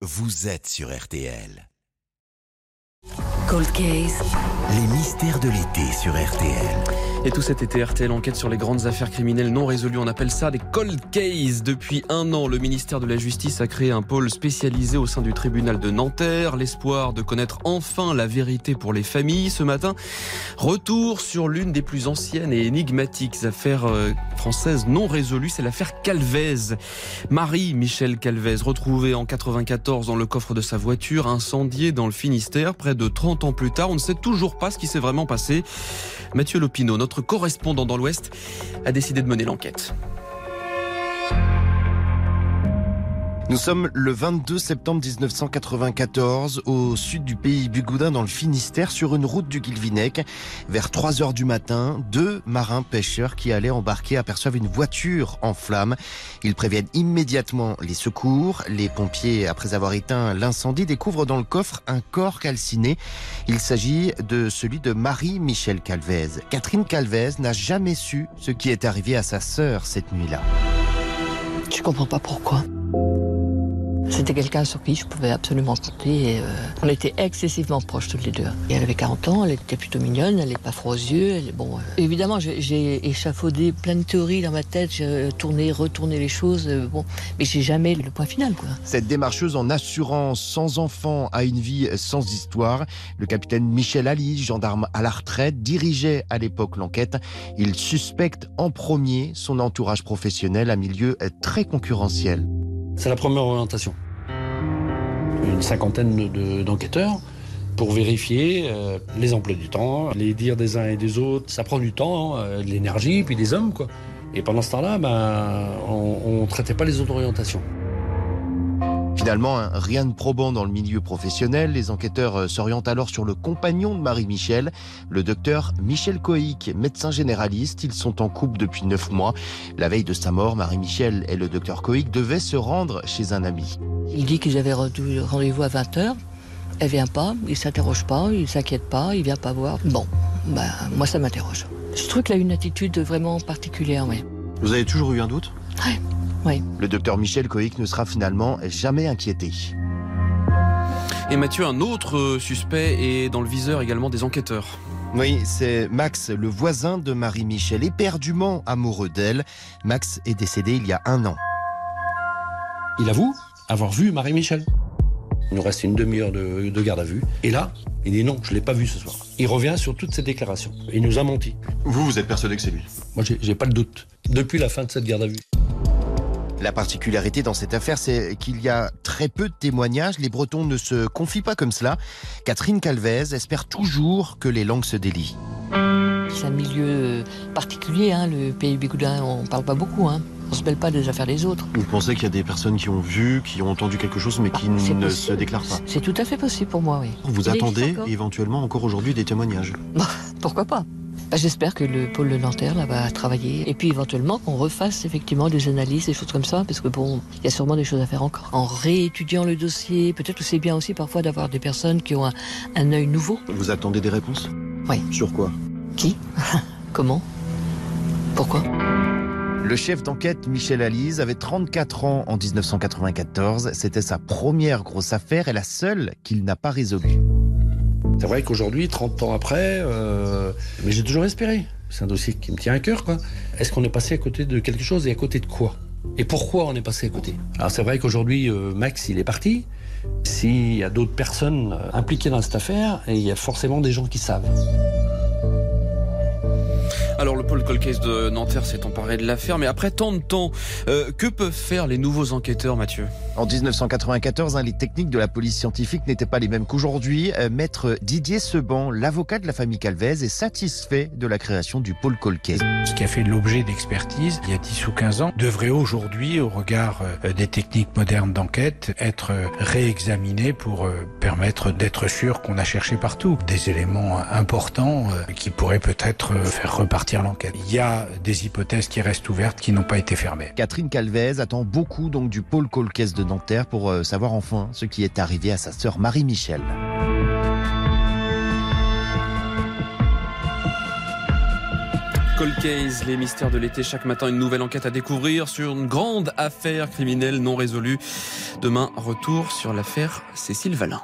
vous êtes sur RTL. Cold Case. Les mystères de l'été sur RTL. Et tout cet été, RTL enquête sur les grandes affaires criminelles non résolues. On appelle ça des cold cases. Depuis un an, le ministère de la Justice a créé un pôle spécialisé au sein du tribunal de Nanterre. L'espoir de connaître enfin la vérité pour les familles. Ce matin, retour sur l'une des plus anciennes et énigmatiques affaires euh, françaises non résolues. C'est l'affaire Calvez. Marie-Michel Calvez, retrouvée en 94 dans le coffre de sa voiture, incendiée dans le Finistère. Près de 30 ans plus tard, on ne sait toujours pas ce qui s'est vraiment passé. Mathieu Lopineau, notre correspondant dans l'Ouest, a décidé de mener l'enquête. Nous sommes le 22 septembre 1994 au sud du pays Bugoudin dans le Finistère sur une route du Guilvinec. Vers 3 heures du matin, deux marins pêcheurs qui allaient embarquer aperçoivent une voiture en flammes. Ils préviennent immédiatement les secours. Les pompiers, après avoir éteint l'incendie, découvrent dans le coffre un corps calciné. Il s'agit de celui de Marie-Michel Calvez. Catherine Calvez n'a jamais su ce qui est arrivé à sa sœur cette nuit-là. Je comprends pas pourquoi. C'était quelqu'un sur qui je pouvais absolument compter. Et, euh, on était excessivement proches toutes les deux. Et elle avait 40 ans, elle était plutôt mignonne, elle n'est pas froid aux yeux. Elle est, bon, euh, évidemment, j'ai- échafaudé plein de théories dans ma tête, j'ai tourné, retourné les choses, euh, bon, mais j'ai jamais le point final. Quoi. Cette démarcheuse en assurance, sans enfant, a une vie sans histoire. Le capitaine Michel Ali, gendarme à la retraite, dirigeait à l'époque l'enquête. Il suspecte en premier son entourage professionnel, un milieu très concurrentiel. C'est la première orientation. Une cinquantaine de- d'enquêteurs pour vérifier euh, les emplois du temps, les dires des uns et des autres. Ça prend du temps, euh, de l'énergie, puis des hommes, quoi. Et pendant ce temps-là, ben, on ne traitait pas les autres orientations. Finalement, hein, rien de probant dans le milieu professionnel. Les enquêteurs euh, s'orientent alors sur le compagnon de Marie-Michel, le docteur Michel Coïc, médecin généraliste. Ils sont en couple depuis neuf mois. La veille de sa mort, Marie-Michel et le docteur Coïc devaient se rendre chez un ami. Il dit qu'ils avaient rendez-vous à 20h. Elle vient pas, il s'interroge pas, il s'inquiète pas, il vient pas voir. Bon, ben, moi ça m'interroge. Je trouve qu'il a une attitude vraiment particulière, oui. Vous avez toujours eu un doute? Oui. Le docteur Michel Coïc ne sera finalement jamais inquiété. Et Mathieu, un autre euh, suspect est dans le viseur également des enquêteurs. Oui, c'est Max, le voisin de Marie-Michel, éperdument amoureux d'elle. Max est décédé il y a un an. Il avoue avoir vu Marie-Michel. Il nous reste une demi-heure de, de garde à vue. Et là, il dit non, je ne l'ai pas vu ce soir. Il revient sur toutes ses déclarations. Il nous a menti. Vous, vous êtes persuadé que c'est lui Moi, j'ai j'ai pas de doute. Depuis la fin de cette garde à vue. La particularité dans cette affaire, c'est qu'il y a très peu de témoignages. Les Bretons ne se confient pas comme cela. Catherine Calvez espère toujours que les langues se délient. C'est un milieu particulier, hein, le pays bigoudin, on parle pas beaucoup. Hein. On se mêle pas des affaires des autres. Vous pensez qu'il y a des personnes qui ont vu, qui ont entendu quelque chose, mais qui Ah, ne possible. se déclarent pas C'est tout à fait possible pour moi, oui. Vous attendez encore. éventuellement encore aujourd'hui des témoignages Pourquoi pas Bah, J'espère que le pôle de Nanterre là, va travailler et puis éventuellement qu'on refasse effectivement des analyses, des choses comme ça, parce que bon, il y a sûrement des choses à faire encore. En réétudiant le dossier, peut-être que c'est bien aussi parfois d'avoir des personnes qui ont un, un œil nouveau. Vous attendez des réponses Oui. Sur quoi Qui Comment Pourquoi Le chef d'enquête Michel Alise avait 34 ans en 1994. C'était sa première grosse affaire et la seule qu'il n'a pas résolue. C'est vrai qu'aujourd'hui, 30 ans après, euh, mais j'ai toujours espéré. C'est un dossier qui me tient à cœur, quoi. Est-ce qu'on est passé à côté de quelque chose et à côté de quoi? Et pourquoi on est passé à côté? Alors c'est vrai qu'aujourd'hui, euh, Max, il est parti. S'il y a d'autres personnes euh, impliquées dans cette affaire, et il y a forcément des gens qui savent. Alors le pôle Cold Case de Nanterre s'est emparé de l'affaire, mais après tant de temps, euh, que peuvent faire les nouveaux enquêteurs, Mathieu? En 1994, hein, les techniques de la police scientifique n'étaient pas les mêmes qu'aujourd'hui. Euh, Maître Didier Seban, l'avocat de la famille Calvez, est satisfait de la création du pôle Colquet. Ce qui a fait l'objet d'expertise il y a 10 ou 15 ans devrait aujourd'hui, au regard euh, des techniques modernes d'enquête, être réexaminé pour euh, permettre d'être sûr qu'on a cherché partout des éléments importants euh, qui pourraient peut-être euh, faire repartir l'enquête. Il y a des hypothèses qui restent ouvertes qui n'ont pas été fermées. Catherine Calvez attend beaucoup donc du pôle Colquet de Nanterre pour euh, savoir enfin ce qui est arrivé à sa sœur Marie-Michel. Cold Case, les mystères de l'été. Chaque matin, une nouvelle enquête à découvrir sur une grande affaire criminelle non résolue. Demain, retour sur l'affaire Cécile Valin.